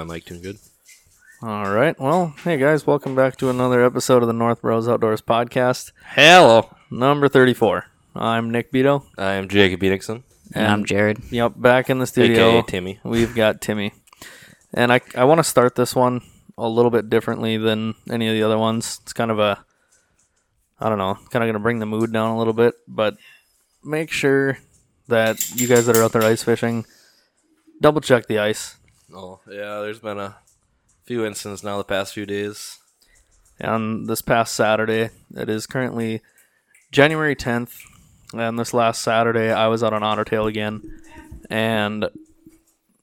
You got my mic tuned good? All right. Well, hey guys, welcome back to another episode of the North Bros Outdoors podcast, Hello. number 34. I'm Nick Beto. I am Jacob Enixon, And I'm Jared. Yep, back in the studio. aka Timmy. We've got Timmy. And I, I want to start this one a little bit differently than any of the other ones. It's kind of a, I don't know, kind of going to bring the mood down a little bit, but make sure that you guys that are out there ice fishing, double check the ice. Oh, yeah, there's been a few incidents now the past few days. on this past Saturday. It is currently January 10th, and this last Saturday I was out on Otter Tail again. And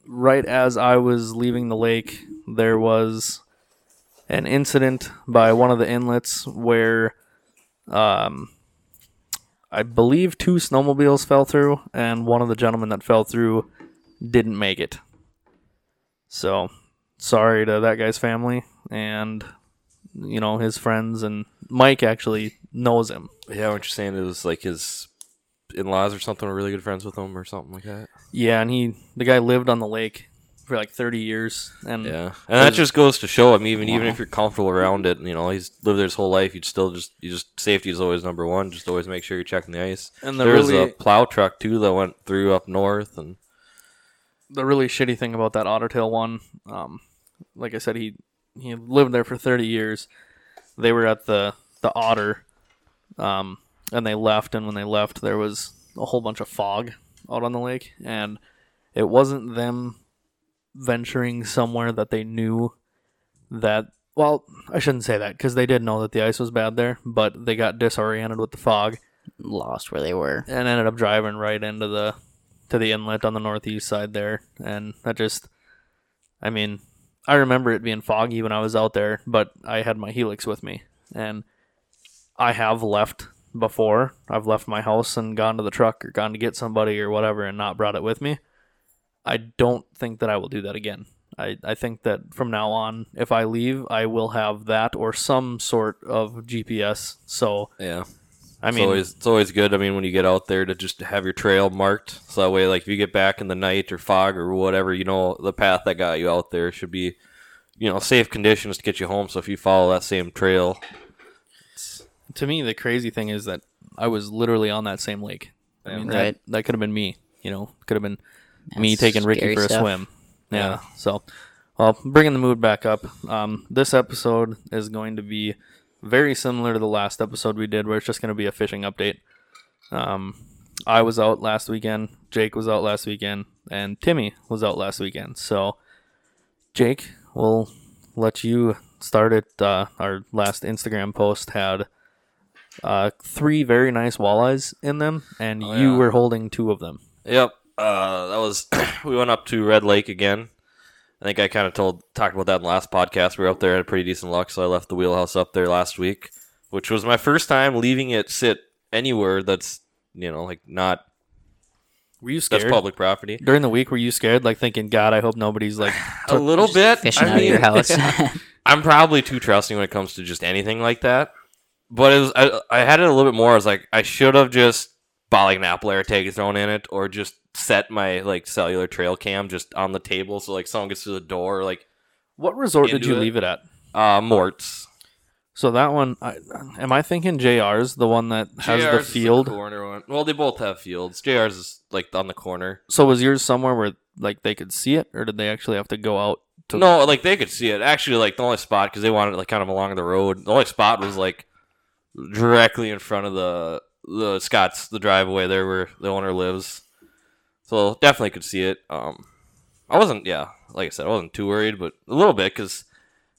right as I was leaving the lake, there was an incident by one of the inlets where um, I believe two snowmobiles fell through, and one of the gentlemen that fell through didn't make it. So, sorry to that guy's family and you know his friends and Mike actually knows him. Yeah, what you're saying it was like his in-laws or something were really good friends with him or something like that? Yeah, and he the guy lived on the lake for like 30 years and Yeah, and that just goes to show. I mean, even even if you're comfortable around it, you know, he's lived there his whole life. You'd still just you just safety is always number one. Just always make sure you're checking the ice. And the there was a plow truck too that went through up north, and the really shitty thing about that Otter Tail one, um, like I said, he he lived there for 30 years. They were at the the Otter, um, and they left. And when they left, there was a whole bunch of fog out on the lake, and it wasn't them venturing somewhere that they knew that. Well, I shouldn't say that because they did know that the ice was bad there, but they got disoriented with the fog Lost where they were. and ended up driving right into the to the inlet on the northeast side there. And that just i mean i remember it being foggy when i was out there but i had my helix with me. And i have left before. I've left my house and gone to the truck or gone to get somebody or whatever and not brought it with me. I don't think that i will do that again. I, I think that from now on if i leave i will have that or some sort of gps so yeah, i it's always it's always good. I mean, when you get out there to just have your trail marked, so that way, like if you get back in the night or fog or whatever, you know the path that got you out there should be, you know, safe conditions to get you home. So if you follow that same trail, to me the crazy thing is that I was literally on that same lake. I mean, that, Right. that could have been me. You know, could have been me taking Ricky scary for a swim. Yeah. Yeah. So, well, bringing the mood back up. Um, this episode is going to be very similar to the last episode we did, where it's just going to be a fishing update. Um, I was out last weekend. Jake was out last weekend, and Timmy was out last weekend. So, Jake, we'll let you start it. Uh, our last Instagram post had uh, three very nice walleyes in them, and Oh, you yeah. were holding two of them. Yep. Uh, that was we went up to Red Lake again. I think I kind of told talked about that in the last podcast. We were up there had pretty decent luck, so I left the wheelhouse up there last week, which was my first time leaving it sit anywhere that's you know like not Were you scared? that's scared public property. during the week? Were you scared, like thinking, "God, I hope nobody's like." A little bit. Fishing I out of your mean, house. I'm probably too trusting when it comes to just anything like that. But it was I, I had it a little bit more. I was like, I should have just like an Apple AirTag thrown in it, or just set my like cellular trail cam just on the table, so like someone gets to the door, like What resort did you it. leave it at? uh Mort's. So that one, I, am I thinking JR's the one that has JR's the field? corner one. Well, they both have fields. JR's is like on the corner. So was yours somewhere where like they could see it, or did they actually have to go out to? No, like they could see it. Actually, like the only spot because they wanted like kind of along the road. The only spot was like directly in front of the the Scott's the driveway there where the owner lives. So definitely could see it. Um, I wasn't, yeah, like I said, I wasn't too worried, but a little bit because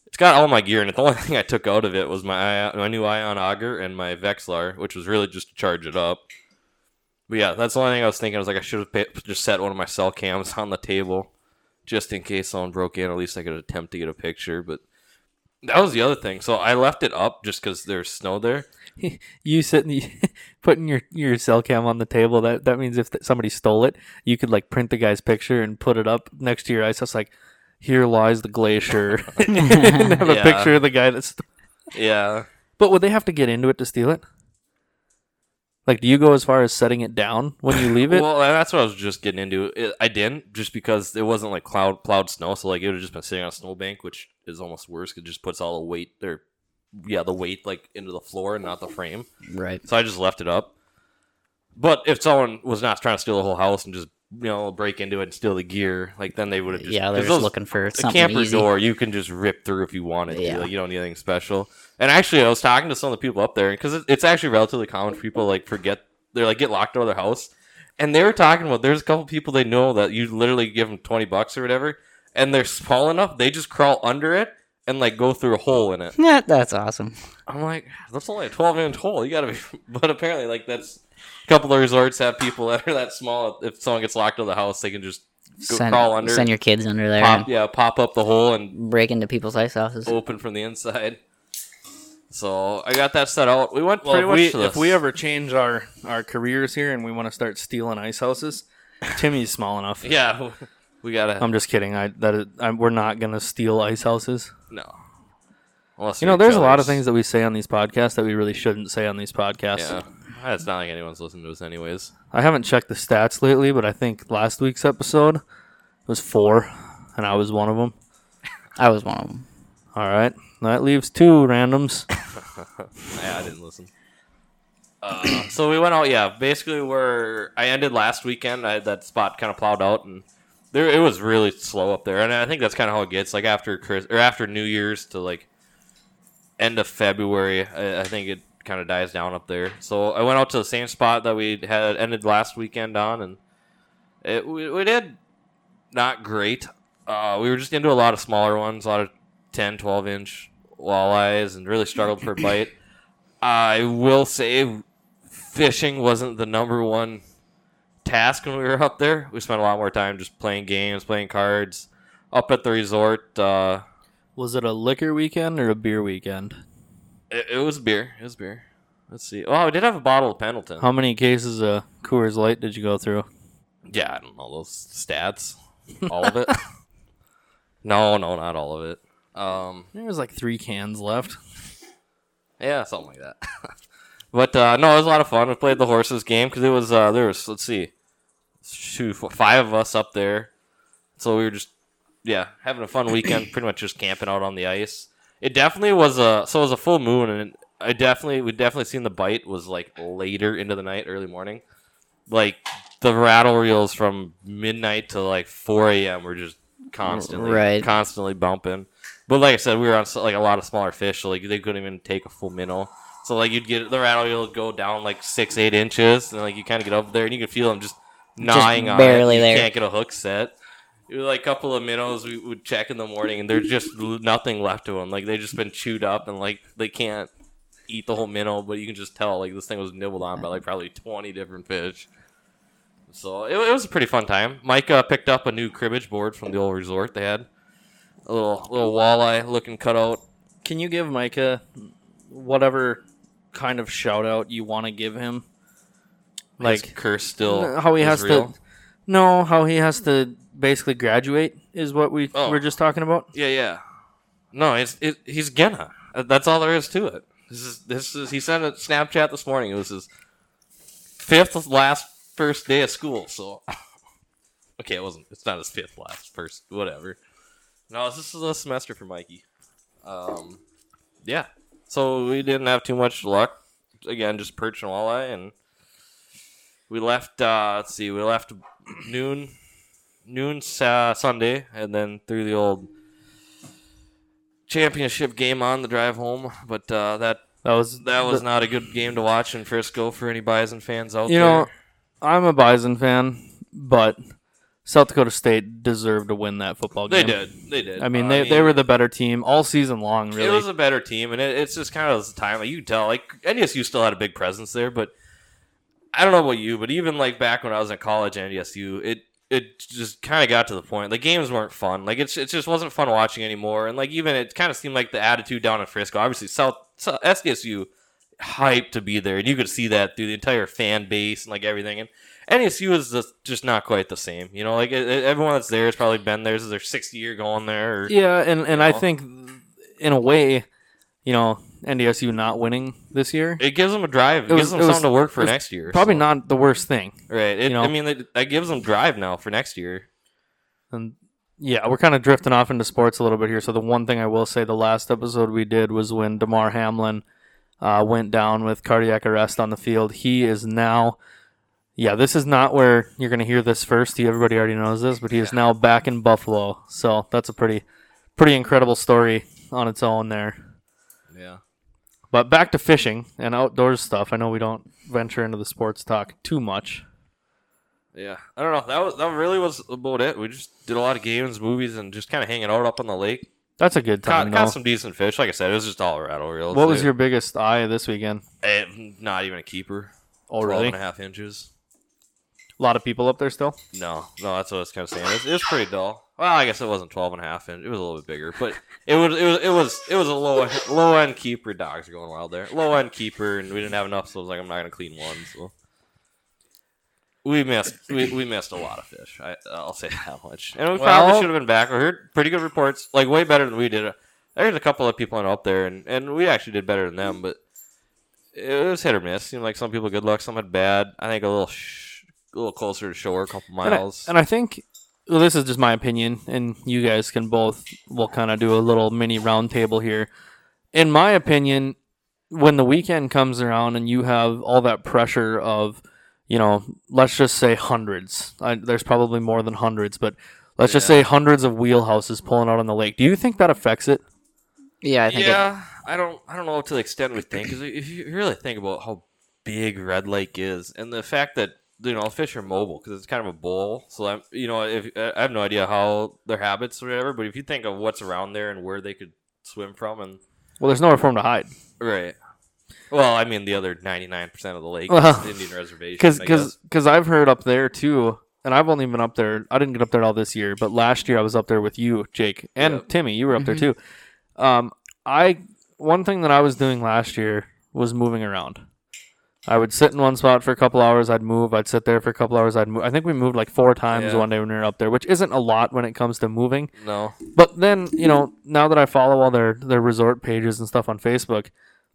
it's got all my gear in it. The only thing I took out of it was my my new Ion auger and my Vexilar, which was really just to charge it up. But yeah, that's the only thing I was thinking. I was like, I should have just set one of my cell cams on the table just in case someone broke in. At least I could attempt to get a picture. But that was the other thing. So I left it up just because there's snow there. you sitting, putting your your cell cam on the table. That that means if th- somebody stole it, you could like print the guy's picture and put it up next to your ice. It's like, here lies the glacier, and have a Yeah. picture of the guy that's. Yeah. But would they have to get into it to steal it? Like, do you go as far as setting it down when you leave it? Well, that's what I was just getting into. It, I didn't just because it wasn't like cloud plowed snow, so like it would have just been sitting on a snowbank, which is almost worse. It just puts all the weight or yeah, the weight like into the floor and not the frame. Right. So I just left it up. But if someone was not trying to steal the whole house and just you know break into it and steal the gear, like then they would have just yeah, they're just those- looking for a camper easy. door you can just rip through if you wanted Yeah. to. Like, you don't need anything special. And actually, I was talking to some of the people up there because it's actually relatively common for people like forget they're like get locked out of their house, and they were talking about there's a couple people they know that you literally give them twenty bucks or whatever, and they're small enough they just crawl under it and like go through a hole in it. Yeah, that's awesome. I'm like, that's only a 12 inch hole. You gotta be, but apparently, like that's a couple of resorts have people that are that small. If someone gets locked out of the house, they can just go Send, crawl under, send your kids under there pop, yeah, pop up the hole and break into people's ice houses. open from the inside. So I got that set out. We went Well, pretty if much we, to if we ever change our, our careers here and we want to start stealing ice houses, Timmy's small enough. yeah, we gotta I'm just kidding. I that is, I'm, we're not gonna steal ice houses. no. Unless You know, you're there's a lot of things that we say on these podcasts that we really shouldn't say on these podcasts. Yeah, it's not like anyone's listening to us anyways. I haven't checked the stats lately, but I think last week's episode was four, and I was one of them. I was one of them. All right, that leaves two randoms. Yeah, I didn't listen. Uh, so we went out. Yeah, basically where I ended last weekend. I had that spot kind of plowed out, and there it was really slow up there. And I think that's kind of how it gets. Like after Chris or after New Year's to like end of February, I, I think it kind of dies down up there. So I went out to the same spot that we had ended last weekend on, and it we, we did not great. Uh, we were just into a lot of smaller ones, a lot of 10, 12 inch walleyes, and really struggled for a bite. I will say fishing wasn't the number one task when we were up there. We spent a lot more time just playing games, playing cards. Up at the resort, uh, Was it a liquor weekend or a beer weekend? it, it was beer. It was beer. Let's see. Oh, we did have a bottle of Pendleton. How many cases of Coors Light did you go through? Yeah, I don't know those stats. All of it? no, no, not all of it. Um, There was like three cans left. Yeah, something like that. but uh, no, it was a lot of fun. We played the horses game because it was uh, there was let's see, two, four, five of us up there, so we were just yeah having a fun weekend. pretty much just camping out on the ice. It definitely was a so it was a full moon, and I definitely we definitely seen the bite was like later into the night, early morning. Like the rattle reels from midnight to like four a.m. were just constantly Right. constantly bumping. But like I said, we were on like a lot of smaller fish, so like they couldn't even take a full minnow. So like you'd get the rattle reel go down like six, eight inches, and like you kind of get up there and you could feel them just gnawing on barely it. You there. can't get a hook set. It was like a couple of minnows we would check in the morning, and there's just nothing left to them. Like they just been chewed up, and like they can't eat the whole minnow, but you can just tell like this thing was nibbled on by like probably twenty different fish. So it, it was a pretty fun time. Mike uh, picked up a new cribbage board from the old resort. They had a little little walleye looking cutout. Can you give Micah whatever kind of shout out you want to give him? His Like curse still how he has real. to No, how he has to basically graduate is what we Oh. were just talking about. Yeah, yeah. No, it's it, he's gonna. Uh, That's all there is to it. This is this is. He sent a Snapchat this morning. It was his fifth last first day of school. So, okay, it wasn't. It's not his fifth last first. Whatever. No, this is a semester for Mikey. Um, yeah. So we didn't have too much luck. Again, just perch and walleye, and we left. Uh, let's see, we left noon, noon uh, Sunday, and then through the old championship game on the drive home. But uh, that That was that was not a good game to watch in Frisco for any Bison fans out You there. know, I'm a Bison fan, but South Dakota State deserved to win that football game. they did. They did. I mean, they, they were the better team all season long. Really, It was a better team, and it, it's just kind of the time. Like you tell, like NDSU still had a big presence there, but I don't know about you, but even like back when I was in college, at NDSU, it it just kind of got to the point. The games weren't fun. Like it's it just wasn't fun watching anymore. And like even it kind of seemed like the attitude down in Frisco. Obviously, South, South SDSU hyped to be there, and you could see that through the entire fan base and like everything. And NDSU is just, just not quite the same. You know, like it, it- everyone that's there has probably been there. This is their sixth year going there. Or, yeah, and and I know? think in a way, you know, NDSU not winning this year. It gives them a drive. It, It was- gives them it was- something to work for next year. Probably so- not the worst thing. Right. It, you know? I mean, that, that gives them drive now for next year. And yeah, we're kind of drifting off into sports a little bit here. So the one thing I will say, the last episode we did was when Damar Hamlin uh, went down with cardiac arrest on the field. He is now, yeah, this is not where you're going to hear this first. Everybody already knows this, but he is now back in Buffalo. So that's a pretty, pretty incredible story on its own there. But back to fishing and outdoors stuff. I know we don't venture into the sports talk too much. Yeah. I don't know. That was that really was about it. We just did a lot of games, movies, and just kind of hanging out up on the lake. That's a good Caught, time. caught though. some decent fish. Like I said, it was just all rattle reels. What was It- your biggest eye this weekend? eh, not even a keeper. Oh, 12 really? and a half inches. A lot of people up there still. No, no, that's what I was kind of saying. It was, it was pretty dull. Well, I guess it wasn't 12 and a half inch. It was a little bit bigger, but it was it was it was it was a low low end keeper. Dogs are going wild there. Low end keeper, and we didn't have enough, so I was like, I'm not gonna clean one. So we missed we, we missed a lot of fish. I I'll say that much. And we Well- probably should have been back. We heard pretty good reports, like way better than we did. There's a couple of people up there, and and we actually did better than them, but it was hit or miss. Seemed like some people good luck, some had bad. I think a little sh- a little closer to shore, a couple And I, miles. and I think well, this is just my opinion, and you guys can both we'll kind of do a little mini roundtable here. In my opinion, when the weekend comes around and you have all that pressure of, you know, let's just say hundreds. I, there's probably more than hundreds, but let's just say hundreds of wheelhouses pulling out on the lake. Do you think that affects it? Yeah, I think it, yeah, I don't, I don't know to the extent we think. Because if you really think about how big Red Lake is, and the fact that you know fish are mobile because it's kind of a bowl. So I'm, you know, if I have no idea how their habits or whatever, but if you think of what's around there and where they could swim from, and Well, there's nowhere for them to hide. right. Well, I mean, the other ninety nine percent of the lake Well, is Indian reservation. because I guess. because because I've heard up there too, and I've only been up there. I didn't get up there all this year, but last year I was up there with you, Jake, and Yep. Timmy. You were up there too. Um, I one thing that I was doing last year was moving around. I would sit in one spot for a couple hours. I'd move. I'd sit there for a couple hours. I'd move. I think we moved like four times Yeah. one day when we were up there, which isn't a lot when it comes to moving. no, But then you know, now that I follow all their their resort pages and stuff on Facebook,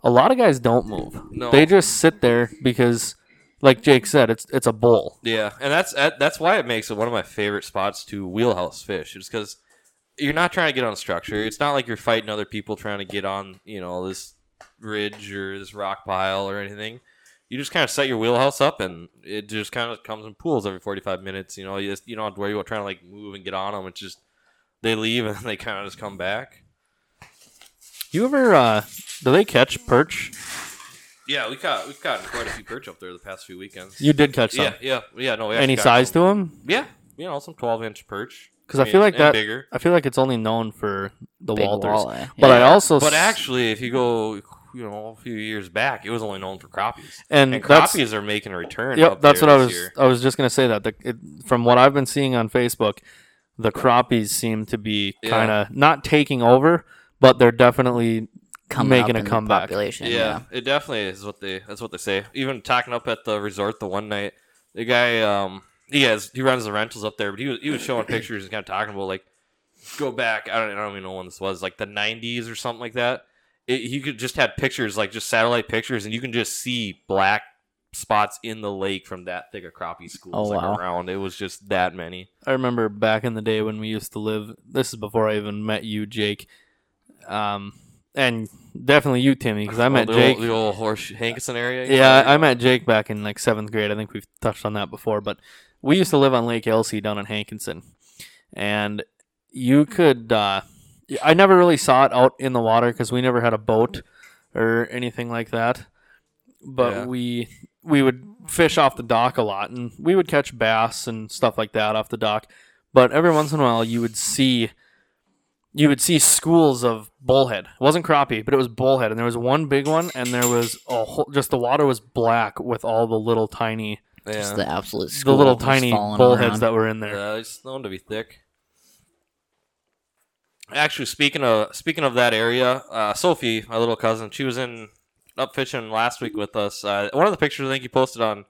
a lot of guys don't move. No. They just sit there because, like Jake said, it's it's a bowl. Yeah, and that's that- that's why it makes it one of my favorite spots to wheelhouse fish. It's because you're not trying to get on structure. It's not like you're fighting other people trying to get on, you know, this ridge or this rock pile or anything. You just kind of set your wheelhouse up, and it just kind of comes in pools every 45 minutes. You know, you just you don't have to worry about trying to like move and get on them. It's just they leave and they kind of just come back. You ever uh do they catch perch? Yeah, we caught we've caught quite a few perch up there the past few weekends. You did catch some. yeah, yeah, yeah. No, we Any size some- to them? Yeah, you know, some 12 inch perch. Because I, feel like that. bigger. I feel like it's only known for the big Walters. walleye. But I also But actually, if you go, you know, a few years back, it was only known for crappies. and, And crappies are making a return. yep. That's what I was. year. I was just gonna say that. The, it, from what I've been seeing on Facebook, the crappies seem to be kind of not taking over, but they're definitely Coming making up a in the comeback. Population. Yeah, it definitely is what they. That's what they say. Even talking up at the resort the one night, the guy, um, he has he runs the rentals up there, but he was he was showing pictures and kind of talking about like go back. I don't I don't even know when this was, like the '90s or something like that. It, he could just had pictures like just satellite pictures, and you can just see black spots in the lake from that thick of crappie schools Oh, like wow. around. It was just that many. I remember back in the day when we used to live. This is before I even met you, Jake. Um, and definitely you, Timmy, because I met oh, the Jake. Old, the old horse Hankinson area. Yeah, I met Jake back in like seventh grade. I think we've touched on that before, but we used to live on Lake Elsie down in Hankinson, and you could. Uh, I never really saw it out in the water because we never had a boat or anything like that. But Yeah. we we would fish off the dock a lot, and we would catch bass and stuff like that off the dock. But every once in a while, you would see you would see schools of bullhead. It wasn't crappie, but it was bullhead, and there was one big one, and there was a whole, just the water was black with all the little tiny, yeah. Just the absolute the little tiny bullheads around. that were in there. Yeah, it's known to be thick. Actually, speaking of speaking of that area, uh, Sophie, my little cousin, she was in up fishing last week with us. Uh, one of the pictures I think you posted on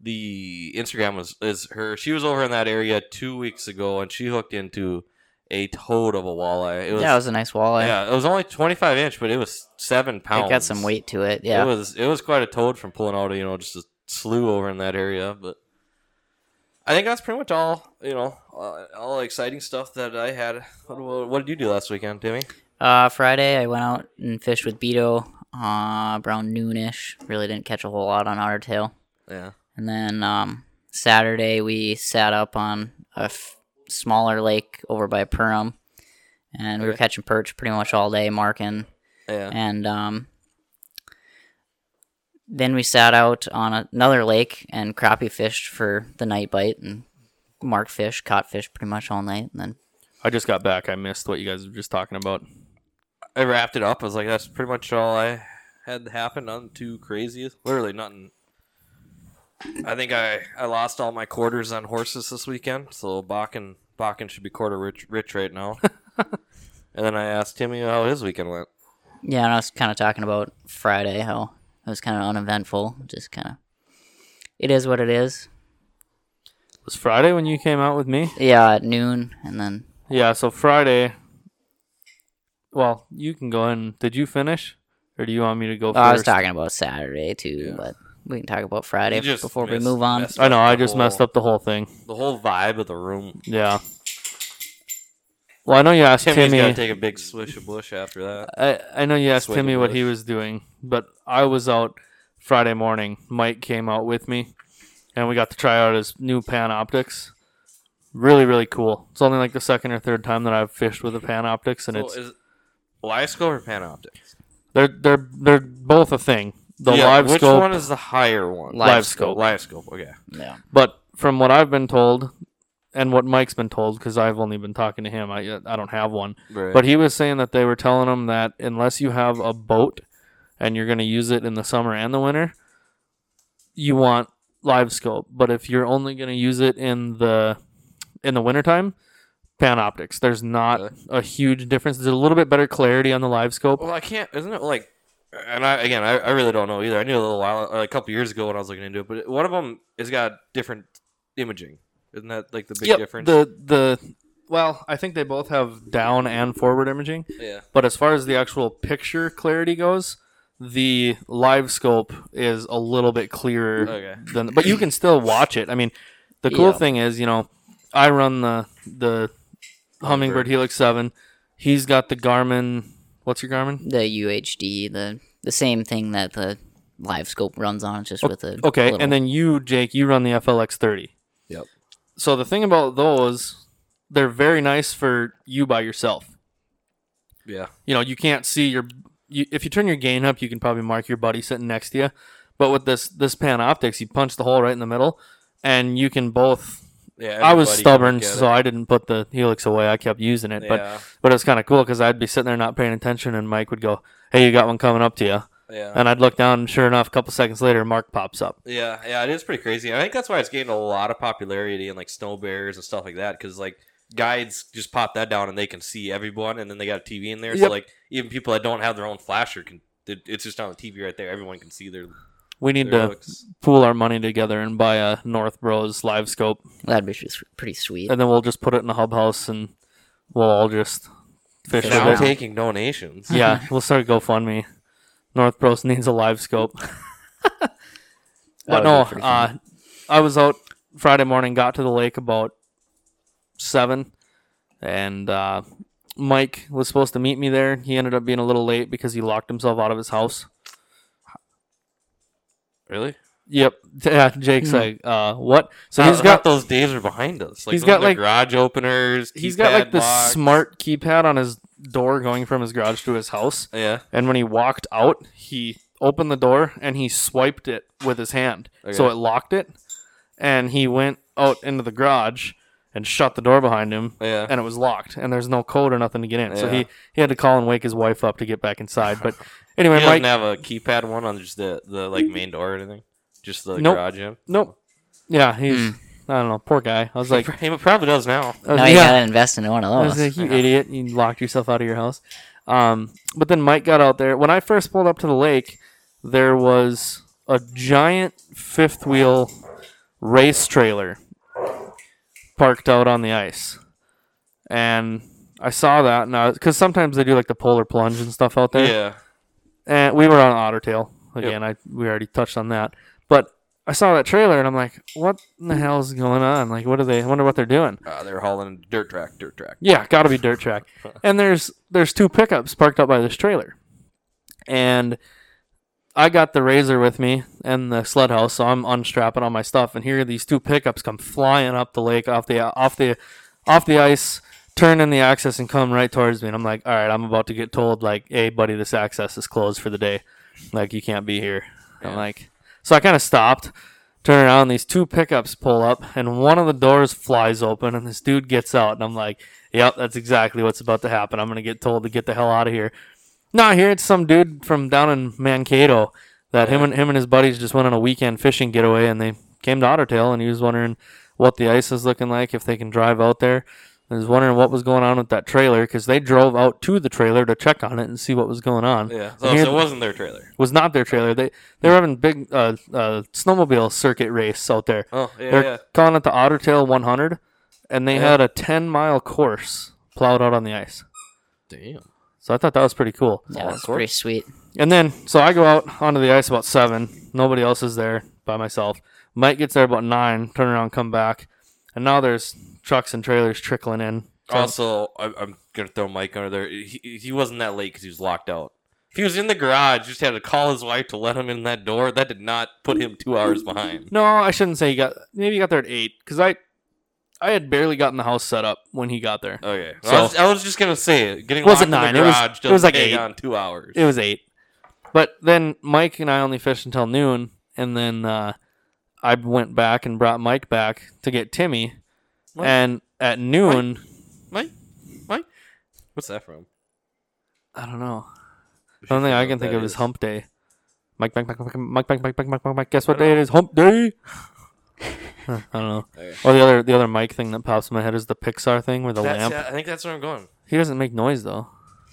the Instagram was is her. She was over in that area two weeks ago, and she hooked into a toad of a walleye. It was, yeah, it was a nice walleye. yeah, it was only 25 inch, but it was seven pounds. it got some weight to it. Yeah, It was it was quite a toad from pulling out, you know, just a slew over in that area. But I think that's pretty much all, you know, uh, all the exciting stuff that I had. What, what, what did you do last weekend, Timmy? Uh, Friday, I went out and fished with Beto uh, around noonish. Really didn't catch a whole lot on Otter Tail. Yeah. And then um, Saturday, we sat up on a f- smaller lake over by Perham. And we were catching perch pretty much all day, marking. Yeah. And um, then we sat out on another lake and crappie fished for the night bite and marked fish, caught fish pretty much all night. And then I just got back. I missed what you guys were just talking about. I wrapped it up. I was like, that's pretty much all I had happen. Nothing too crazy. Literally nothing. I think I, I lost all my quarters on horses this weekend, so Bakken Bakken should be quarter rich, rich right now. and then I asked Timmy how his weekend went. Yeah, and I was kind of talking about Friday, how it was kind of uneventful. Just kind of, it is what it is. was Friday when you came out with me? Yeah, at noon, and then Yeah, so Friday. Well, you can go in. Did you finish, or do you want me to go oh, first? I was talking about Saturday too, Yeah. but we can talk about Friday You just before we move on. I know. I the just messed up the whole thing. the whole vibe of the room. Yeah. Well, I know you asked Timmy's Timmy. got to take a big swish of Busch after that. I, I know you asked Swig Timmy what he was doing, but I was out Friday morning. Mike came out with me, and we got to try out his new Panoptix. Really, really cool. It's only like the second or third time that I've fished with a Pan Optics, and So it's is live scope or Panoptix? they're they're they're both a thing. The Yeah, live which scope, one is the higher one? Live Live scope. Live scope. Okay. Yeah, but from what I've been told, and what Mike's been told, because I've only been talking to him, I I don't have one. Right. But he was saying that they were telling him that unless you have a boat and you're going to use it in the summer and the winter, you want live scope. But if you're only going to use it in the in the wintertime, Panoptix. There's not Really? a huge difference. There's a little bit better clarity on the live scope. Well, I can't. Isn't it like? And I again, I, I really don't know either. I knew a little while, a couple years ago when I was looking into it, but one of them has got different imaging. Isn't that like the big Yep, difference? The the well, I think they both have down and forward imaging. yeah. But as far as the actual picture clarity goes, the live scope is a little bit clearer Okay. than but you can still watch it. I mean, the cool Yeah. thing is, you know, I run the the Humminbird Helix 7. He's got the Garmin what's your Garmin? the UHD, the the same thing that the live scope runs on, just with a Okay, little- and then you, Jake, you run the FLX 30. Yep. So the thing about those, they're very nice for you by yourself. Yeah. you know you can't see your you, if you turn your gain up you can probably mark your buddy sitting next to you but with this this Panoptix you punch the hole right in the middle and you can both Yeah. i was stubborn so i didn't put the helix away i kept using it but yeah. but it's kind of cool because i'd be sitting there not paying attention and mike would go hey you got one coming up to you Yeah. and i'd look down and sure enough a couple seconds later mark pops up Yeah, yeah, it is pretty crazy. I think that's why it's getting a lot of popularity in like snow bears and stuff like that. Because like guides just pop that down and they can see everyone, and then they got a TV in there. So like even people that don't have their own flasher can. it- It's just on the TV right there. Everyone can see their. we need their to hooks. pool our money together and buy a north bros live scope that'd be just pretty sweet. and then we'll just put it in the hub house and we'll all just fish Fish with Now it. around. taking donations. Yeah, we'll start GoFundMe. North Bros needs a live scope. But no, uh. I was out Friday morning, got to the lake about seven, and uh, Mike was supposed to meet me there. He ended up being a little late because he locked himself out of his house. Really? Yep. Yeah, Jake's like, uh, what? So So he's got those days are behind us. Like he's those got, like- garage openers. he's got like keypad the locks. smart keypad on his door going from his garage to his house. Yeah. And when he walked out, he opened the door and he swiped it with his hand. So it locked it. And he went out into the garage and shut the door behind him. Yeah. And it was locked. And there's no code or nothing to get in. So Yeah. he, he had to call and wake his wife up to get back inside. But anyway, He Mike. doesn't have a keypad one on just the, the like main door or anything. Just the Nope. garage in. Nope. Yeah, he's. I don't know. Poor guy. I was like, he probably does now. I was- now you yeah. gotta invest in one of I was those. like, you idiot! You locked yourself out of your house. Um, but then Mike got out there. When I first pulled up to the lake, there was a giant fifth wheel race trailer parked out on the ice, and I saw that, and because sometimes they do like the polar plunge and stuff out there. Yeah. And we were on Otter Tail again. I we already touched on that, but I saw that trailer and I'm like, what in the hell is going on? Like, what are they? I wonder what they're doing. Uh, they're hauling dirt track, dirt track. Yeah, got to be dirt track. and there's there's two pickups parked up by this trailer, and I got the razor with me and the sled house, so I'm unstrapping all my stuff, and here these two pickups come flying up the lake off the off the off the ice, turn in the access, and come right towards me. And I'm like, all right, I'm about to get told like, hey, buddy, this access is closed for the day, like you can't be here. I'm like, so I kind of stopped. Turn around, these two pickups pull up, and one of the doors flies open, and this dude gets out, and I'm like, "Yep, that's exactly what's about to happen. I'm gonna get told to get the hell out of here." No, here it's some dude from down in Mankato that him and him and his buddies just went on a weekend fishing getaway, and they came to Ottertail and he was wondering what the ice is looking like, if they can drive out there. I was wondering what was going on with that trailer because they drove out to the trailer to check on it and see what was going on. Yeah. So, here- so it wasn't their trailer. was not their trailer. They they were having big uh, uh, snowmobile circuit race out there. Oh, yeah, They're yeah. calling it the Otter Tail 100, and they Yeah. had a 10 mile course plowed out on the ice. Damn. So I thought that was pretty cool. Yeah, that's pretty sweet. And then so I go out onto the ice about seven. Nobody else is there by myself. Mike gets there about nine. Turn around, come back, and now there's trucks and trailers trickling in. So- Also, I, I'm gonna throw Mike under there. He, he wasn't that late because he was locked out. If he was in the garage, just had to call his wife to let him in that door. That did not put him two hours behind. no, I shouldn't say he got. Maybe he got there at eight because I, I had barely gotten the house set up when he got there. Okay, So- I, was, I was just gonna say it. Getting Wasn't locked in nine, the it was- garage it was doesn't like eight. on two hours. It was eight. But then Mike and I only fished until noon, and then uh, I went back and brought Mike back to get Timmy. What? And at noon, Mike, Mike, what's that from? I don't know. The only thing I can think of is Hump Day. Mike, Mike, Mike, Mike, Mike, Mike, Mike, Mike, Mike, Mike, Mike. Guess what day it is? Hump Day. Huh, I don't know. Or the other, the other Mike thing that pops in my head is the Pixar thing where the That's, lamp. yeah, I think that's where I'm going. He doesn't make noise though.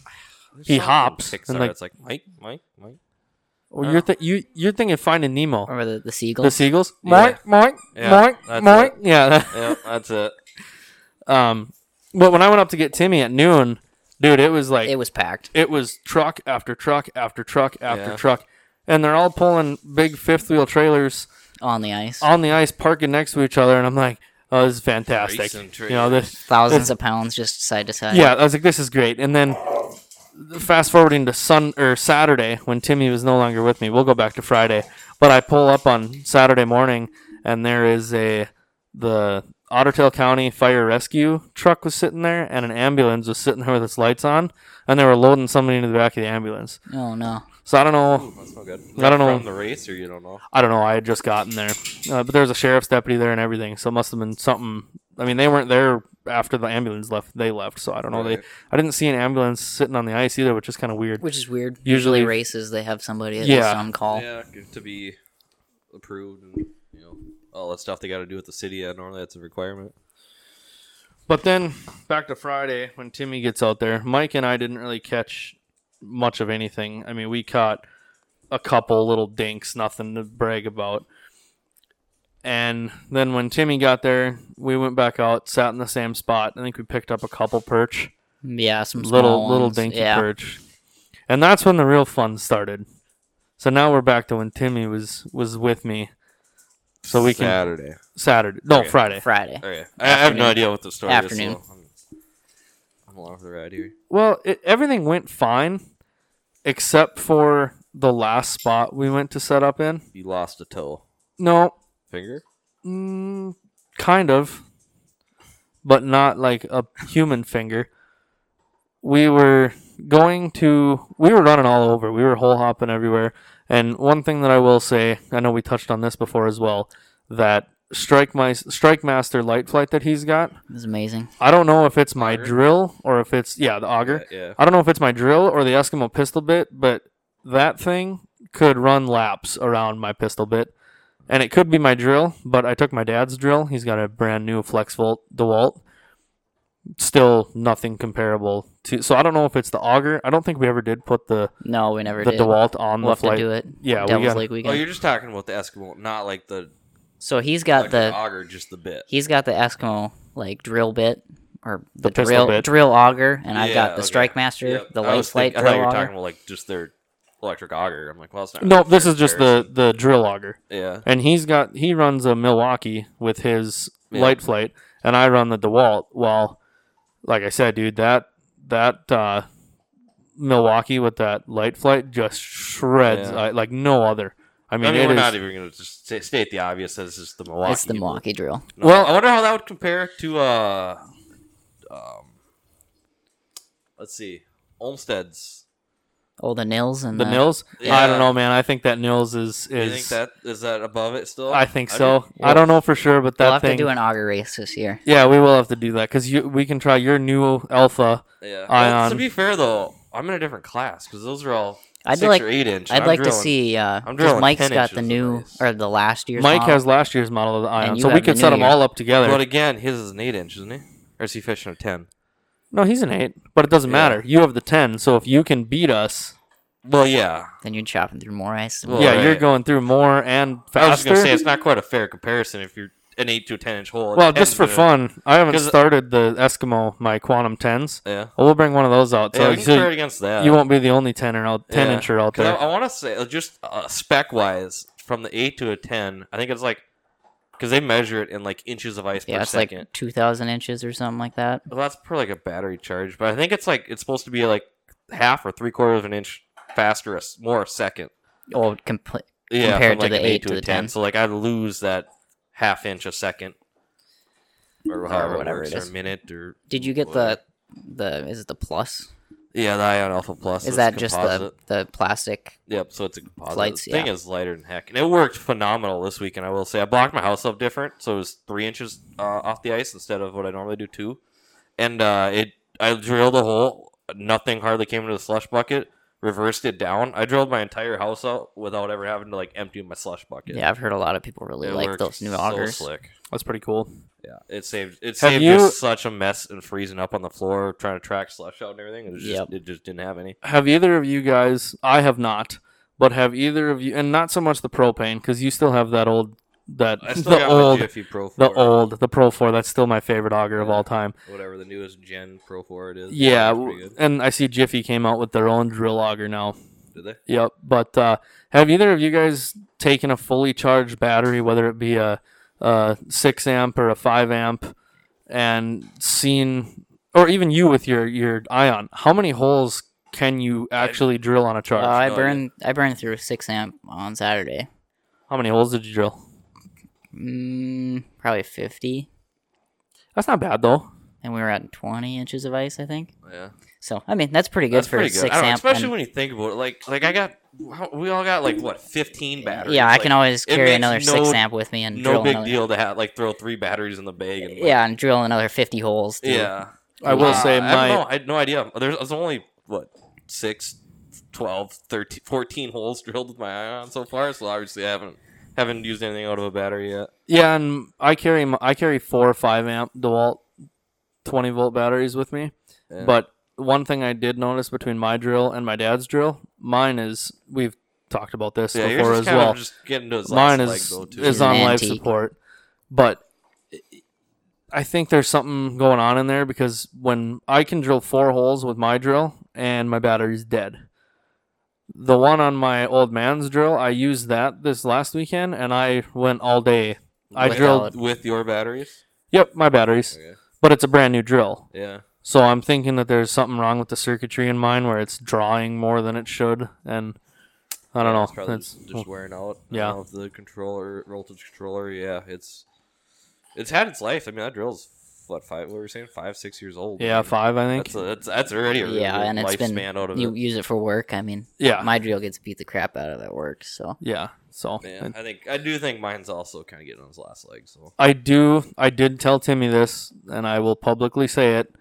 There's He something hops, Pixar and, like- that's like Mike, Mike, Mike. Or you're th- you you're thinking Finding Nemo. Or the, the seagull. The seagulls. Yeah. Mike, Mike, Yeah, Mike, that's Mike. Yeah. that- Yeah, that's it. Um, but when I went up to get Timmy at noon, dude, it was like it was packed. it was truck after truck after truck after Yeah. truck, and they're all pulling big fifth wheel trailers on the ice. on the ice, parking next to each other, and I'm like, oh, this is fantastic. Racing You know this. Thousands of pounds just side to side. Yeah, I was like, this is great. And then fast forwarding to Sun or Saturday when Timmy was no longer with me. We'll go back to Friday, but I pull up on Saturday morning, and there is a the Ottertail County Fire Rescue truck was sitting there, and an ambulance was sitting there with its lights on, and they were loading somebody into the back of the ambulance. Oh no. So I don't know. That's no good. I don't know. From the race, or you don't know. I don't know. I had just gotten there, uh, but there was a sheriff's deputy there and everything. So it must have been something. I mean, they weren't there after the ambulance left. They left, so I don't know. They I didn't see an ambulance sitting on the ice either, which is kind of weird. Which is weird. Usually- Usually races they have somebody at Yeah. least on call. Yeah, to be approved and you know all that stuff they got to do with the city. Yeah, normally that's a requirement. But then back to Friday when Timmy gets out there, Mike and I didn't really catch much of anything. I mean, we caught a couple little dinks, nothing to brag about. And then when Timmy got there, we went back out, sat in the same spot. I think we picked up a couple perch. Yeah, some little small little ones. dinky yeah. perch, and that's when the real fun started. So now we're back to when Timmy was was with me. So we can Saturday. Saturday, no Okay. Friday. Friday. Okay, I, I have no idea what the story Afternoon. is. So I'm, I'm along for the ride here. Well, it, everything went fine, except for the last spot we went to set up in. You lost a toe, No, finger. mm, kind of, but not like a human finger. We were going to, we were running all over. We were hole hopping everywhere. And one thing that I will say, I know we touched on this before as well, that Strike my Strike Master Lite Flite that he's got. It was amazing. I don't know if it's my Auger? drill or if it's yeah the auger. Yeah, yeah. I don't know if it's my drill or the Eskimo pistol bit, but that thing could run laps around my pistol bit. And it could be my drill, but I took my dad's drill. He's got a brand new Flex Volt DeWalt. Still nothing comparable to. So I don't know if it's the auger. I don't think we ever did put the No, we never the did. DeWalt on we'll the have flight. to do it. Yeah, we Devil's gotta- Lake Oh, you're just talking about the Eskimo, not like the so he's got like the auger, just the bit. he's got the Eskimo like drill bit or the, pistol drill bit. drill auger, and I've got the okay. Strike Master, Yep. the I light was flight think- I thought you were auger. talking about like just their electric auger. I'm like, well, it's not. No, really this is just the the drill auger, yeah. and he's got he runs a Milwaukee with his Yeah. Lite Flite, and I run the Dewalt. Well, like I said, dude, that that uh, Milwaukee with that Lite Flite just shreds Yeah. I, like no other. I I mean, mean, we're is- not even going to just say- state the obvious. As just the Milwaukee. it's the but- Milwaukee drill. No, Well- I wonder how that would compare to uh, um, let's see, Olmstead's. Oh, the Nils and the Nils. I don't know, man. I think that Nils is Do you is. think that is that above it still? I think so. do- I don't know for sure, but that We'll have thing. to do an auger race this year. yeah, we will have to do that because we can try your new Alpha. Yeah. Ion. Well, to be fair though, I'm in a different class because those are all I'd six like- or eight inch. I'd I'm like to see. Uh, I'm 'cause drilling Mike's 10 got the new of or the last year's. Mike model. has last year's model of the Ion, so we have could set new them all up together. But again, his is an eight inch, isn't he? Or is he fishing a ten? no, he's an eight, but it doesn't Yeah. matter. You have the ten, so if you can beat us, Well, yeah. Then you're chopping through more ice. Well, yeah, you're going through more and faster. I was just gonna say it's not quite a fair comparison if you're an eight to a ten inch hole. well, just for fun, I haven't started the Eskimo my Quantum tens. Yeah. Well, we'll bring one of those out, yeah, so, we can so compare against that. you won't be the only tenner out, ten Yeah. incher out 'Cause there. I, I want to say uh, just uh, spec wise, from the eight to a ten, I think it's like because they measure it in like inches of ice Yeah, per it's second. like 2,000 inches or something like that. well, that's per like a battery charge, but I think it's like it's supposed to be like half or three quarters of an inch faster, a s- more a second. Oh, compl- Yeah, Compared from, to like the an eight to to the 10. 10. So like I'd lose that half inch a second, or however whatever it works, or a minute, or Did you get the the? Is it the plus? yeah, the Ion Alpha Plus. Is that just the composite. the plastic? Yep, so it's a composite. Flights, thing yeah. is lighter than heck, and it worked phenomenal this weekend. I will say, I blocked my house up different, so it was three inches uh, off the ice instead of what I normally do two, and uh, it I drilled a hole. Nothing hardly came into the slush bucket. Reversed it down. I drilled my entire house out without ever having to like empty my slush bucket. Yeah, I've heard a lot of people really It like worked those new so augers. slick. That's pretty cool. Yeah, it saved it Have saved you- just such a mess and freezing up on the floor trying to track slush out and everything. It was just Yep. it just didn't have any. Have either of you guys? I have not, but have either of you? And not so much the propane because you still have that old that I still the got old my Jiffy Pro 4, the old the Pro Four. That's still my favorite auger of all time. whatever the newest Gen Pro 4 it is. Yeah, it's pretty good. and I see Jiffy came out with their own drill auger now. Did they? Yep. But uh, have either of you guys taken a fully charged battery, whether it be a, a six amp or a five amp, and seen, or even you with your your ion, how many holes can you actually drill on a charge? Uh, I burned I burned through a six amp on Saturday. how many holes did you drill? Mm, probably 50, That's not bad though. and we were at 20 inches of ice, I think. Yeah, So I mean, that's pretty good that's for pretty good. six I don't know, amp. especially and- when you think about it. Like, like I got, we all got like what, fifteen batteries. yeah, I Like, can always carry another no- six amp with me and No drill big another. deal to have like throw three batteries in the bag. And, like, Yeah, and drill another 50 holes. too. yeah. I will Uh, say I my don't know. I had no idea. There's, there's only what six, 12, 13, 14 holes drilled with my ion so far. So obviously I haven't haven't used anything out of a battery yet. yeah, and I carry I carry four or five amp Dewalt twenty volt batteries with me. Yeah. But one thing I did notice between my drill and my dad's drill, mine is we've talked about this yeah, before as well. just getting to his Mine is though is on an life support, but I think there's something going on in there because when I can drill four holes with my drill and my battery's dead. The one on my old man's drill, I used that this last weekend and I went all day. I Without- drilled. with your batteries. Yep, my batteries, Okay. but it's a brand new drill. Yeah. So I'm thinking that there's something wrong with the circuitry in mine where it's drawing more than it should, and I don't Yeah, know. It's probably It's, just, just wearing out. yeah. Of the controller, voltage controller. Yeah, it's it's had its life. I mean, that drill's what five? What were we saying? Five, six years old. Yeah, mean, five I think. That's a, that's that's already a Yeah, and it's been lifespan out of you it. use it for work. I mean, yeah, my drill gets beat the crap out of at work. So yeah. So Yeah, I think I do think mine's also kind of getting on his last leg. So I do. I did tell Timmy this, and I will publicly say it.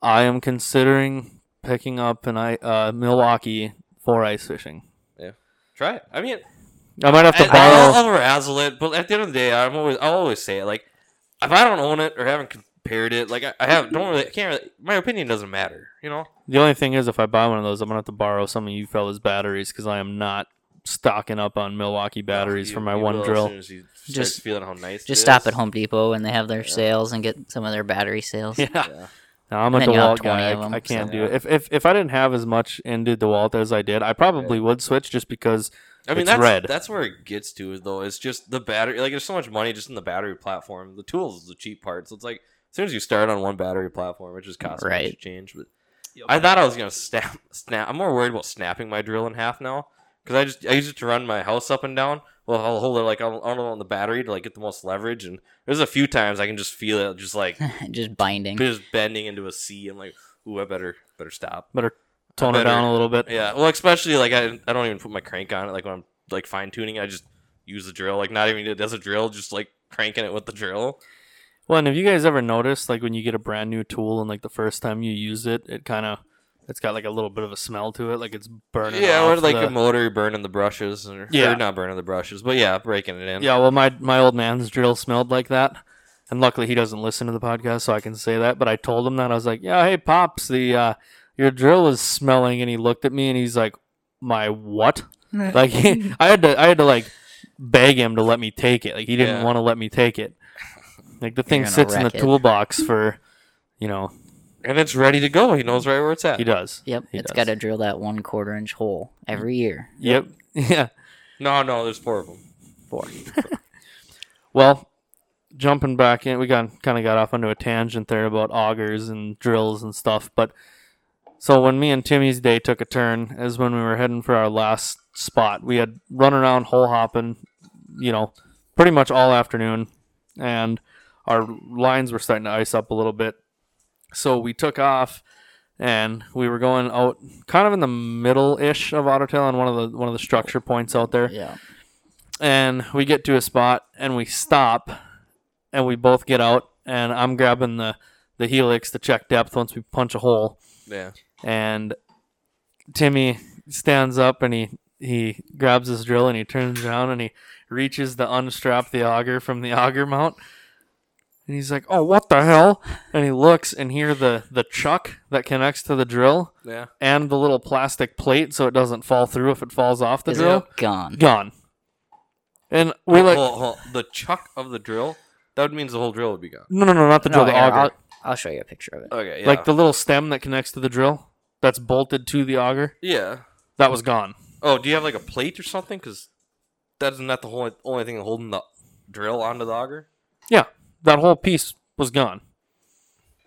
I am considering picking up an I uh, Milwaukee for ice fishing. Yeah, try it. I mean, I might have to I, borrow. I'll, I'll razzle it, but at the end of the day, I'm always I'll always say it. Like, if I don't own it or haven't compared it, like I, I have don't really I can't. Really, my opinion doesn't matter. You know. the only thing is, if I buy one of those, I'm gonna have to borrow some of you fellas' batteries because I am not stocking up on Milwaukee batteries You- for my you one will as drill. soon as you start Just- feeling how nice. it Just stop is. at Home Depot when they have their sales and get some of their battery sales. Yeah. Yeah. No, I'm a And then DeWalt guy. of I, 'em, I can't so- do it. If, if if I didn't have as much into DeWalt as I did, I probably would switch just because I mean, It's that's red. that's where it gets to though. It's just the battery. Like, there's so much money just in the battery platform. The tools is the cheap part. So it's like as soon as you start on one battery platform, it just costs right. Right. much change. But I thought I was gonna snap. Snap. I'm more worried about snapping my drill in half now because I just I use it to run my house up and down. Well, I'll hold it like on, on on the battery to like get the most leverage. And there's a few times I can just feel it just like just binding. just bending into a C. I'm like, ooh, I better better stop. better tone it down a little bit. Yeah, well, especially like I, I don't even put my crank on it. Like when I'm like fine tuning, I just use the drill. Like not even it as a drill, just like cranking it with the drill. Well, and have you guys ever noticed, like when you get a brand new tool and like the first time you use it, it kind of it's got like a little bit of a smell to it, like it's burning. yeah, off or like the, a motor burning the brushes, or, Yeah. or not burning the brushes, but yeah, breaking it in. Yeah, well, my my old man's drill smelled like that, and luckily he doesn't listen to the podcast, so I can say that. But I told him that I was like, "Yeah, hey pops, the uh, your drill is smelling," and he looked at me and he's like, "My what?" like I had to I had to like beg him to let me take it. Like he didn't Yeah. want to let me take it. Like the thing sits in the it. toolbox for, you know, and it's ready to go. He knows right where it's at. he does. Yep, He it's does. got to drill that one quarter inch hole every year. Yep. Yeah. No, no, there's four of them. Four. Well, jumping back in, we got kind of got off onto a tangent there about augers and drills and stuff. But so when me and Timmy's day took a turn, is when we were heading for our last spot. We had run around hole hopping, you know, pretty much all afternoon, and our lines were starting to ice up a little bit. So we took off. And we were going out, kind of in the middle-ish of Ottertail, on one of the one of the structure points out there Yeah. and we get to a spot and we stop and we both get out and I'm grabbing the the helix to check depth once we punch a hole Yeah. and Timmy stands up and he he grabs his drill and he turns around and he reaches to unstrap the auger from the auger mount and he's like oh what the hell and he looks and here the the chuck that connects to the drill Yeah. and the little plastic plate so it doesn't fall through if it falls off the Is drill it gone? gone and we like Hold- hold- the chuck of the drill. That would means the whole drill would be gone. No, no, no, not the drill, No, the here, auger. I'll, I'll show you a picture of it. Okay. Yeah. Like the little stem that connects to the drill that's bolted to the auger. yeah. That was gone. Oh, do you have like a plate or something? Because that isn't that the whole only thing holding the drill onto the auger. Yeah, that whole piece was gone.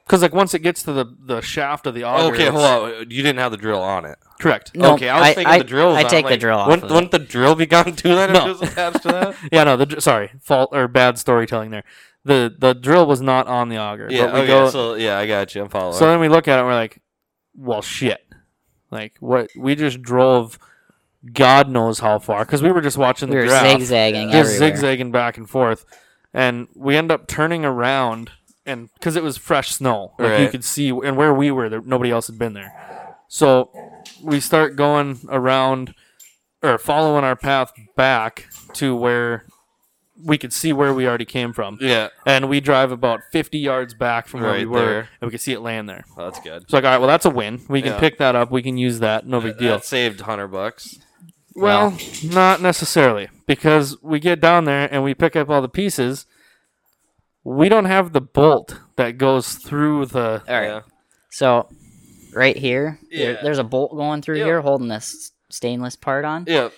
Because like once it gets to the the shaft of the auger. okay, it's- hold on. You didn't have the drill on it. Correct. No, okay, I was thinking I, the drill. Was I on, take the like, drill off. Wouldn't, of it. wouldn't the drill be gone too then No. if it was attached to that? Yeah, no. The dr- sorry, fault or bad storytelling there. The the drill was not on the auger. yeah. but we Okay. go, so yeah, I got you. I'm following. so then we look at it and we're like, well, shit. Like what? We just drove. God knows how far because we were just watching the we were graph. zigzagging just everywhere. zigzagging back and forth, and we end up turning around, and because it was fresh snow, like you could see, and where we were, there, nobody else had been there. So we start going around, or following our path back to where we could see where we already came from, yeah, and we drive about fifty yards back from where we were, there. and we could see it laying there. well, that's good. So like, all right, well, that's a win. We can Yeah. pick that up. We can use that. No big deal. That saved hundred bucks. Well, not necessarily, because we get down there and we pick up all the pieces. We don't have the bolt that goes through the. All right. Yeah. So, right here, there- Yeah. there's a bolt going through Yeah. here holding this stainless part on. Yeah.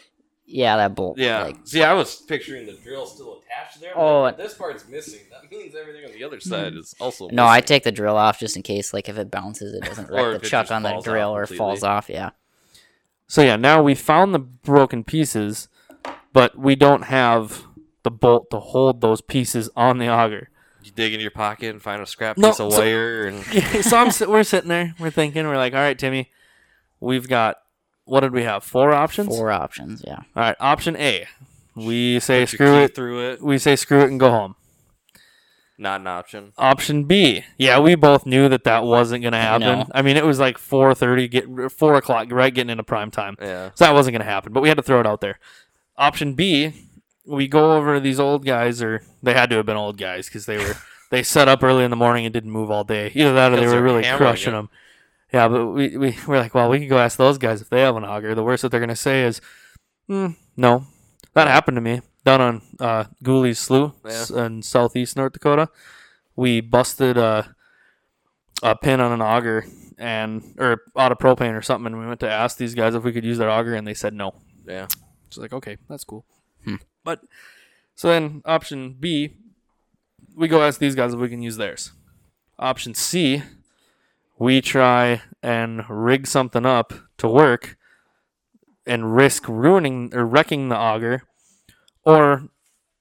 Yeah, that bolt. Yeah. Like, See, I was picturing the drill still attached there. Oh, if this part's missing. That means everything on the other side is also. no, I take the drill off just in case, like, if it bounces, it doesn't Or wreck the chuck on the drill or completely. falls off. Yeah. So yeah, now we found the broken pieces, but we don't have the bolt to hold those pieces on the auger. You dig into your pocket and find a scrap No, piece of so- wire and so I'm sit- we're sitting there, we're thinking, we're like, all right, Timmy, we've got what did we have? Four options. Four options. Yeah. All right, option A, we say put your screw key it. through it. We say screw it and go home. Not an option. Option B. Yeah, we both knew that that wasn't going to happen. No. I mean, it was like 4:30, get 4 o'clock, right, getting into prime time. Yeah. So that wasn't going to happen, but we had to throw it out there. Option B, we go over these old guys, or they had to have been old guys because they were they set up early in the morning and didn't move all day. Either that or they were really crushing it. them. Yeah, but we we we're like, well, we can go ask those guys if they have an auger. The worst that they're going to say is, hmm, No, that happened to me down on uh, Gooley's Slough Yeah. in southeast North Dakota. We busted a, a pin on an auger and or out of propane or something, and we went to ask these guys if we could use their auger, and they said no. Yeah. It's like okay, that's cool. Hmm. But so then option B, we go ask these guys if we can use theirs. Option C, we try and rig something up to work and risk ruining or wrecking the auger. Or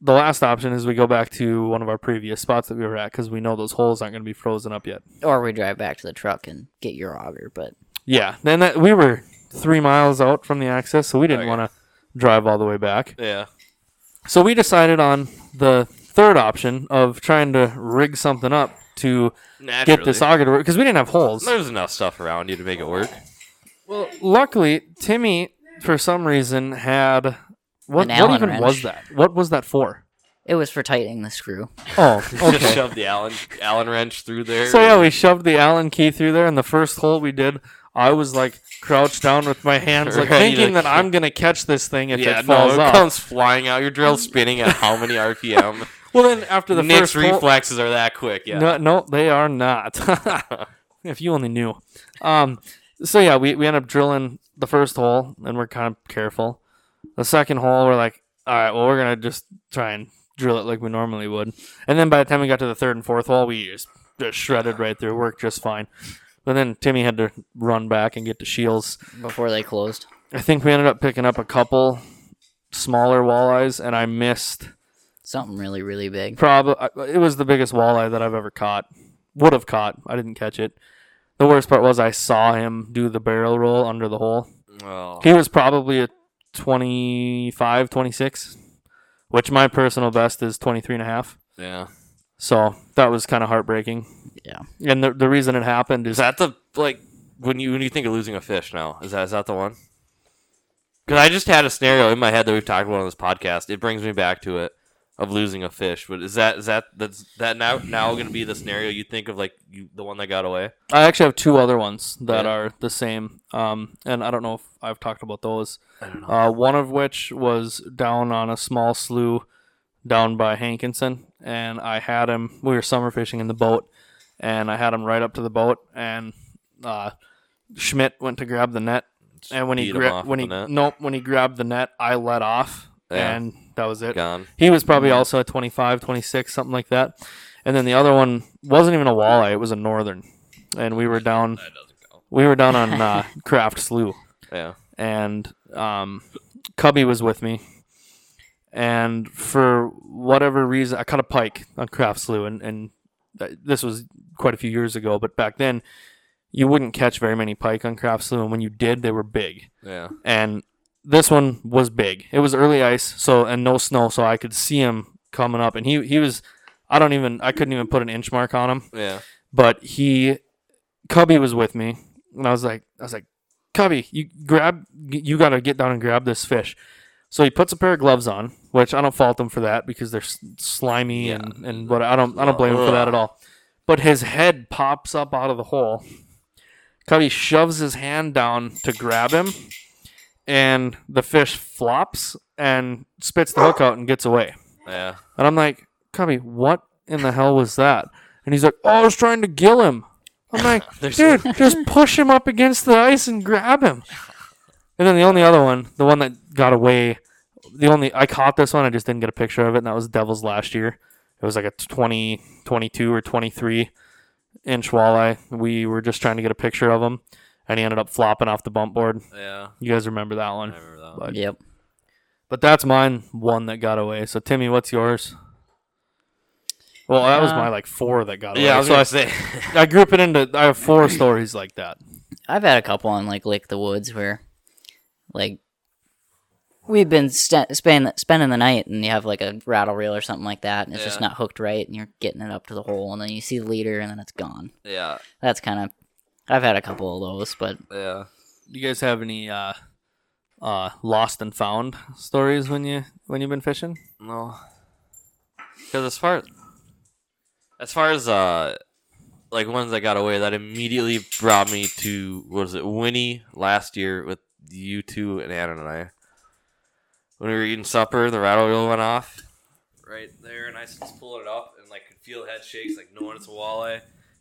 the last option is we go back to one of our previous spots that we were at because we know those holes aren't going to be frozen up yet. Or we drive back to the truck and get your auger. But Yeah, then that, we were three miles out from the access, so we didn't Okay. want to drive all the way back. Yeah. So we decided on the third option of trying to rig something up to Naturally. get this auger to work because we didn't have holes. There's enough stuff around you to make it work. Well, luckily, Timmy, for some reason, had what? An What Allen even wrench. was that? What was that for? it was for tightening the screw. Oh, Just okay. shove the Allen Allen wrench through there. so yeah, we shoved the Allen key through there, and the first hole we did, I was like crouched down with my hands, like Ready to- thinking that I'm gonna catch this thing if yeah, it falls no, it off. comes flying out. Your drill's spinning at how many RPM? well, then after the Nick's first hole, reflexes are that quick. Yeah. No, no, they are not. if you only knew. Um, so yeah, we, we end up drilling the first hole, and we're kind of careful. The second hole, we're like, all right, well, we're gonna just try and drill it like we normally would. And then by the time we got to the third and fourth hole, we just, just shredded right through, worked just fine. But then Timmy had to run back and get to Shields. before they closed. I think we ended up picking up a couple smaller walleyes, and I missed Something really, really big. Probably it was the biggest walleye that I've ever caught. Would have caught. I didn't catch it. The worst part was I saw him do the barrel roll under the hole. Oh. He was probably a 25, 26, which my personal best is 23 and a half. Yeah. So that was kind of heartbreaking. Yeah. And the, the reason it happened Is is that the like when you when you think of losing a fish now? Is that is that the one? Because I just had a scenario in my head that we've talked about on this podcast. It brings me back to it of losing a fish. But is that is that that's that now now going to be the scenario you think of like you the one that got away? I actually have two other ones that Yeah. are the same. Um, and I don't know if I've talked about those. I don't know. Uh, one of which was down on a small slough down by Hankinson, and I had him. We were summer fishing in the boat, and I had him right up to the boat, and uh, Schmidt went to grab the net, and when he gra- when he with the net? nope when he grabbed the net, I let off, Yeah. and that was it. Gone. He was probably also a 25, 26, something like that. And then the other one wasn't even a walleye; it was a northern, and we were down. That doesn't count. We were down on uh, Kraft Slough Yeah. and um, Cubby was with me. And for whatever reason, I caught a pike on Kraft Slough, and, and th- this was quite a few years ago. But back then, you wouldn't catch very many pike on Kraft Slough, and when you did, they were big. Yeah. And this one was big. It was early ice, so and no snow, so I could see him coming up, and he he was. I don't even. I couldn't even put an inch mark on him Yeah. but he Cubby was with me and I was like I was like Cubby you grab you got to get down and grab this fish so he puts a pair of gloves on which I don't fault him for that because they're slimy Yeah. and and what I don't I don't blame him for that at all but his head pops up out of the hole Cubby shoves his hand down to grab him and the fish flops and spits the hook out and gets away Yeah. and I'm like, Cubby, what in the hell was that? And he's like, Oh, I was trying to gill him. I'm like, dude, just push him up against the ice and grab him. And then the only other one, the one that got away, the only I caught this one, I just didn't get a picture of it, and that was Devil's last year. It was like a 20, 22 or 23 inch walleye. We were just trying to get a picture of him, and he ended up flopping off the bump board. Yeah. You guys remember that one? I one? remember that. But, Yep. but that's mine, one that got away. So, Timmy, what's yours? Well, that was Uh, my like four that got away. Yeah, I was so gonna I, say. I group it into I have four stories like that. I've had a couple on like Lake the Woods where, like, we've been st- spending spending the night and you have like a rattle reel or something like that, and it's just not hooked right, and you're getting it up to the hole, and then you see the leader, and then it's gone. yeah. That's kind of. I've had a couple of those, but Yeah. Do you guys have any uh, uh, lost and found stories when you when you've been fishing? No. Because as far as far as uh like ones that got away, that immediately brought me to what was it, Winnie last year with you two and Anna and I. when we were eating supper, the rattle reel went off right there, and I just pulled it up and like could feel head shakes, like knowing it's a walleye.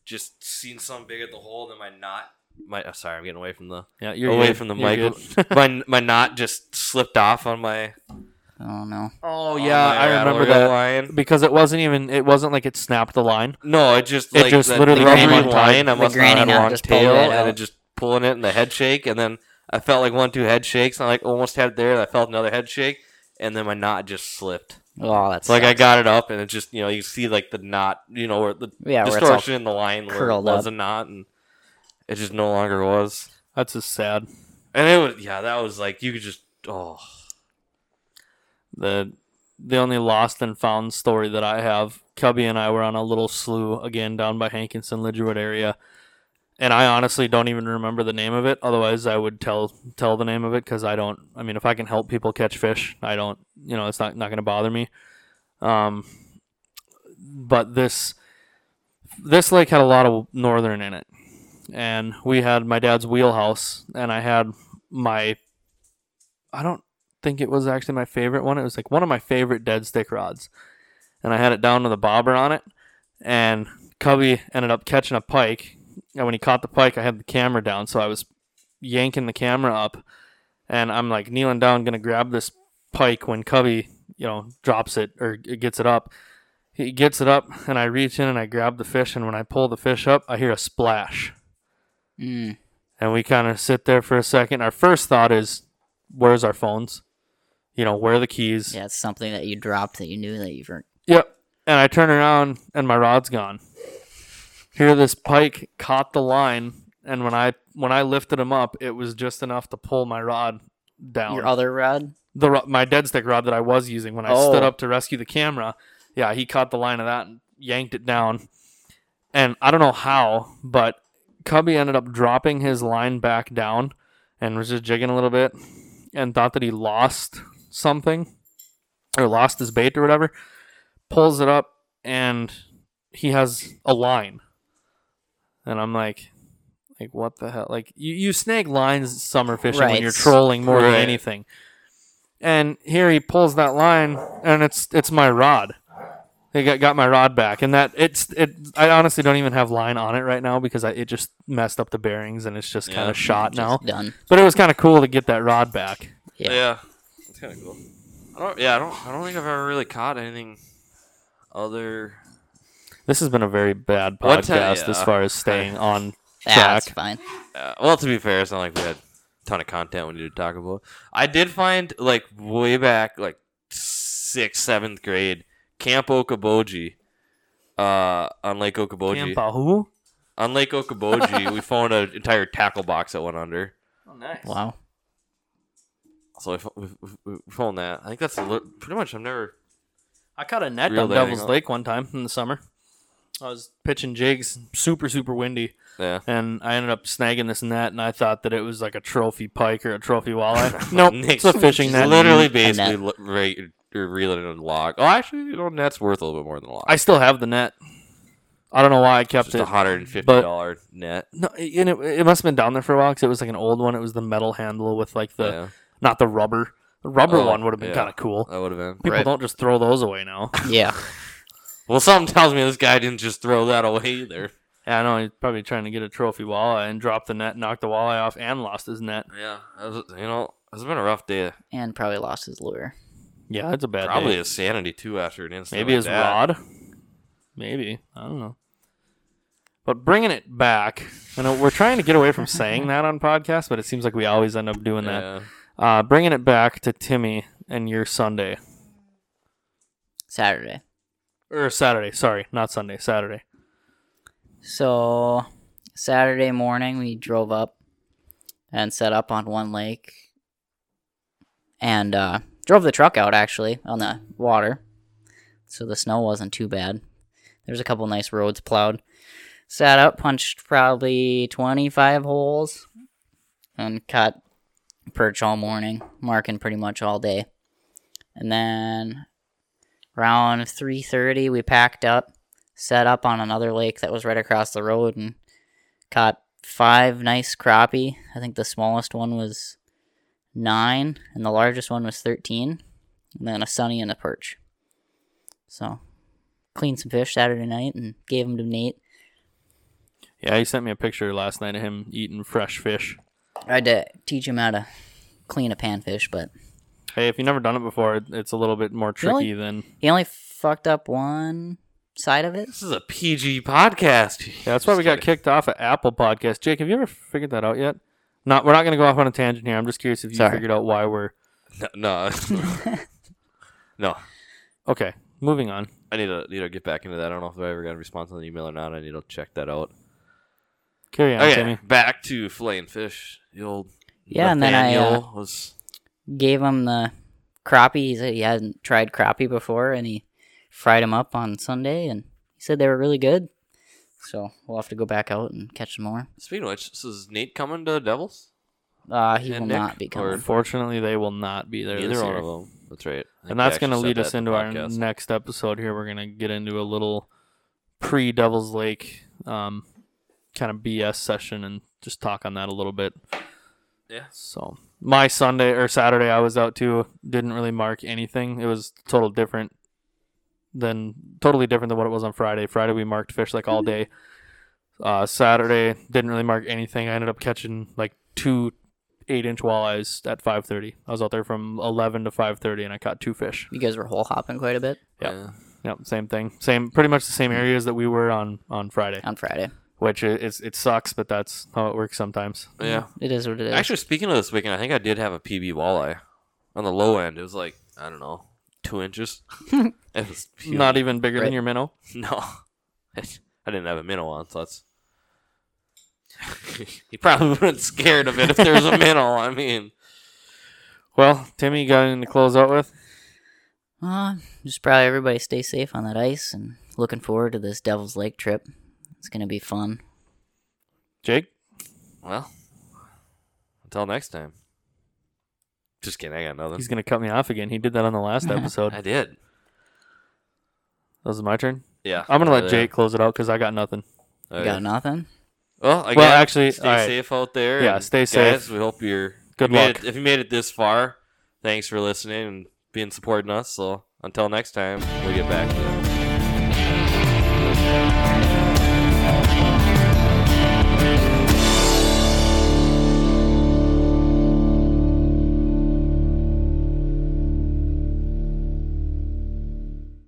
Just seen something big at the hole, then my knot. My oh, sorry, I'm getting away from the Yeah, you're away good. from the You're mic. my my knot just slipped off on my. Oh no. oh yeah, my I remember that line. because it wasn't even. It wasn't like it snapped the line. No, it just It like just that literally rubbery came untied. line. I The must not granny have a long tail, and it just pulling it in the head shake, and then I felt like one two head shakes, and I like almost had it there, and I felt another head shake, and then my knot just slipped. Oh, that's So like I got it up, and it just you know you see like the knot, you know where the yeah, where distortion in the line where it was up. a knot, and it just no longer was. That's just sad. And it was yeah, that was like you could just oh The the only lost and found story that I have, Cubby and I were on a little slough again down by Hankinson, Lidgerwood area, and I honestly don't even remember the name of it. Otherwise, I would tell tell the name of it because I don't. I mean, if I can help people catch fish, I don't. You know, it's not not going to bother me. Um, but this this lake had a lot of northern in it, and we had my dad's wheelhouse, and I had my I don't think it was actually my favorite one. It was like one of my favorite dead stick rods. And I had it down to the bobber on it. And Cubby ended up catching a pike. And when he caught the pike, I had the camera down. So I was yanking the camera up. And I'm like kneeling down, going to grab this pike when Cubby, you know, drops it or gets it up. He gets it up, and I reach in and I grab the fish. And when I pull the fish up, I hear a splash. Mm. And we kind of sit there for a second. Our first thought is, where's our phones? You know, where are the keys? Yeah, it's something that you dropped that you knew that you weren't. Yep. And I turn around and my rod's gone. Here this pike caught the line and when I when I lifted him up, it was just enough to pull my rod down. Your other rod? the ro- my dead stick rod that I was using when I Oh. stood up to rescue the camera. Yeah, he caught the line of that and yanked it down. And I don't know how, but Cubby ended up dropping his line back down and was just jigging a little bit and thought that he lost something or lost his bait or whatever. Pulls it up and he has a line. And I'm like, like what the hell? Like you, you snag lines summer fishing when you're trolling more than Right. anything. And here he pulls that line and it's it's my rod. They got, got my rod back, and that it's it. I honestly don't even have line on it right now because I, it just messed up the bearings, and it's just kind Yeah. of shot now. Done. But it was kind of cool to get that rod back. Yeah. yeah, it's kind of cool. I don't yeah I don't I don't think I've ever really caught anything other. This has been a very bad One podcast time- as yeah. far as staying on Yeah, track. that's fine. Uh, well, to be fair, it's not like we had a ton of content we need to talk about. I did find like way back, like sixth, seventh grade, Camp Okoboji, uh, on Lake Okoboji. Campa who? On Lake Okoboji, we found an entire tackle box that went under. Oh, nice. Wow. So we, fo- we, we we found that. I think that's a li- pretty much. I've never. I caught a net Reel on Devil's thing. Lake one time in the summer. I was pitching jigs, super super windy, Yeah. and I ended up snagging this net, and I thought that it was like a trophy pike or a trophy walleye. nope, Nick's it's a fishing net. Literally, basically, net. li- right, or reeling in a log. Oh, actually, you know, net's worth a little bit more than a log. I still have the net. I don't know why I kept just it. a hundred and fifty dollar net. No, and it, it must have been down there for a while because it was like an old one. It was the metal handle with like the yeah, not the rubber. The rubber Oh, one would have been yeah. kind of cool. that would have been. People Right. don't just throw those away now. Yeah. Well, something tells me this guy didn't just throw that away either. yeah, I know he's probably trying to get a trophy walleye and dropped the net, knocked the walleye off, and lost his net. Yeah, was, you know, it's been a rough day. And probably lost his lure. Yeah, it's a bad Probably day. his sanity too after an incident. Maybe like his that. rod. Maybe I don't know. But bringing it back, I know we're trying to get away from saying that on podcasts, but it seems like we always end up doing that. Yeah. Uh, bringing it back to Timmy and your Sunday Saturday. Or Saturday. Sorry, not Sunday. Saturday. So Saturday morning we drove up and set up on one lake and uh, drove the truck out actually on the water. So the snow wasn't too bad. There's a couple nice roads plowed. Sat up, punched probably 25 holes and caught perch all morning, marking pretty much all day. And then around 3:30 we packed up set up on another lake that was right across the road and caught five nice crappie. I think the smallest one was nine and the largest one was 13. and then a sunny and a perch. So, cleaned some fish Saturday night and gave them to Nate. Yeah, he sent me a picture last night of him eating fresh fish. I had to teach him how to clean a panfish, but Hey, if you've never done it before, it's a little bit more tricky Really? than. he only fucked up one side of it. This is a PG podcast. Yeah, that's why we got kicked off of Apple Podcast. Jake, have you ever figured that out yet? Not, we're not going to go off on a tangent here. I'm just curious if you Sorry. figured out why we're No, no, no. okay. Moving on. I need to need to get back into that. I don't know if I ever got a response on the email or not. I need to check that out. Carry on, Okay, Timmy. back to filleting fish. The old Yeah, and then I, uh, was Gave him the crappie. He said he hadn't tried crappie before, and he fried them up on Sunday, and he said they were really good. So we'll have to go back out and catch some more. speaking of which. So is Nate coming to the Devils? Uh, he And will Nick, not be coming. Unfortunately, they will not be there Neither this one year. of them. That's right. And that's going to lead us into our next episode here. We're going to get into a little pre Devil's Lake um, kind of BS session and just talk on that a little bit. Yeah. So my Sunday or Saturday, I was out too. Didn't really mark anything. It was total different than totally different than what it was on Friday. Friday we marked fish like all day. Uh, Saturday didn't really mark anything. I ended up catching like two eight inch walleyes at five thirty. I was out there from eleven to five thirty, and I caught two fish. You guys were hole hopping quite a bit Yep. Yeah. Yep, same thing. Same, pretty much the same areas that we were on on Friday. on Friday. Which it, it's it sucks, but that's how it works sometimes. Yeah. It is what it is. Actually, speaking of this weekend, I think I did have a PB walleye on the low end. It was like I don't know, two inches. it was puny. Not even bigger Right. than your minnow. No, I didn't have a minnow on, so that's. he probably wouldn't scared of it if there was a minnow. I mean, Well, Timmy, you got anything to close out with? Uh, just probably everybody stay safe on that ice and looking forward to this Devil's Lake trip. It's gonna be fun. Jake? well, until next time. Just kidding. I got nothing. He's gonna cut me off again. He did that on the last episode. I did. that did. was my turn. Yeah. I'm gonna let Yeah. Jake close it out because I got nothing. You got nothing? Well, again, Well, actually, stay alright. safe out there. Yeah, and stay guys, safe. We hope you're Good you luck. it- if you made it this far, thanks for listening and being supporting us. So until next time, we'll get back to you.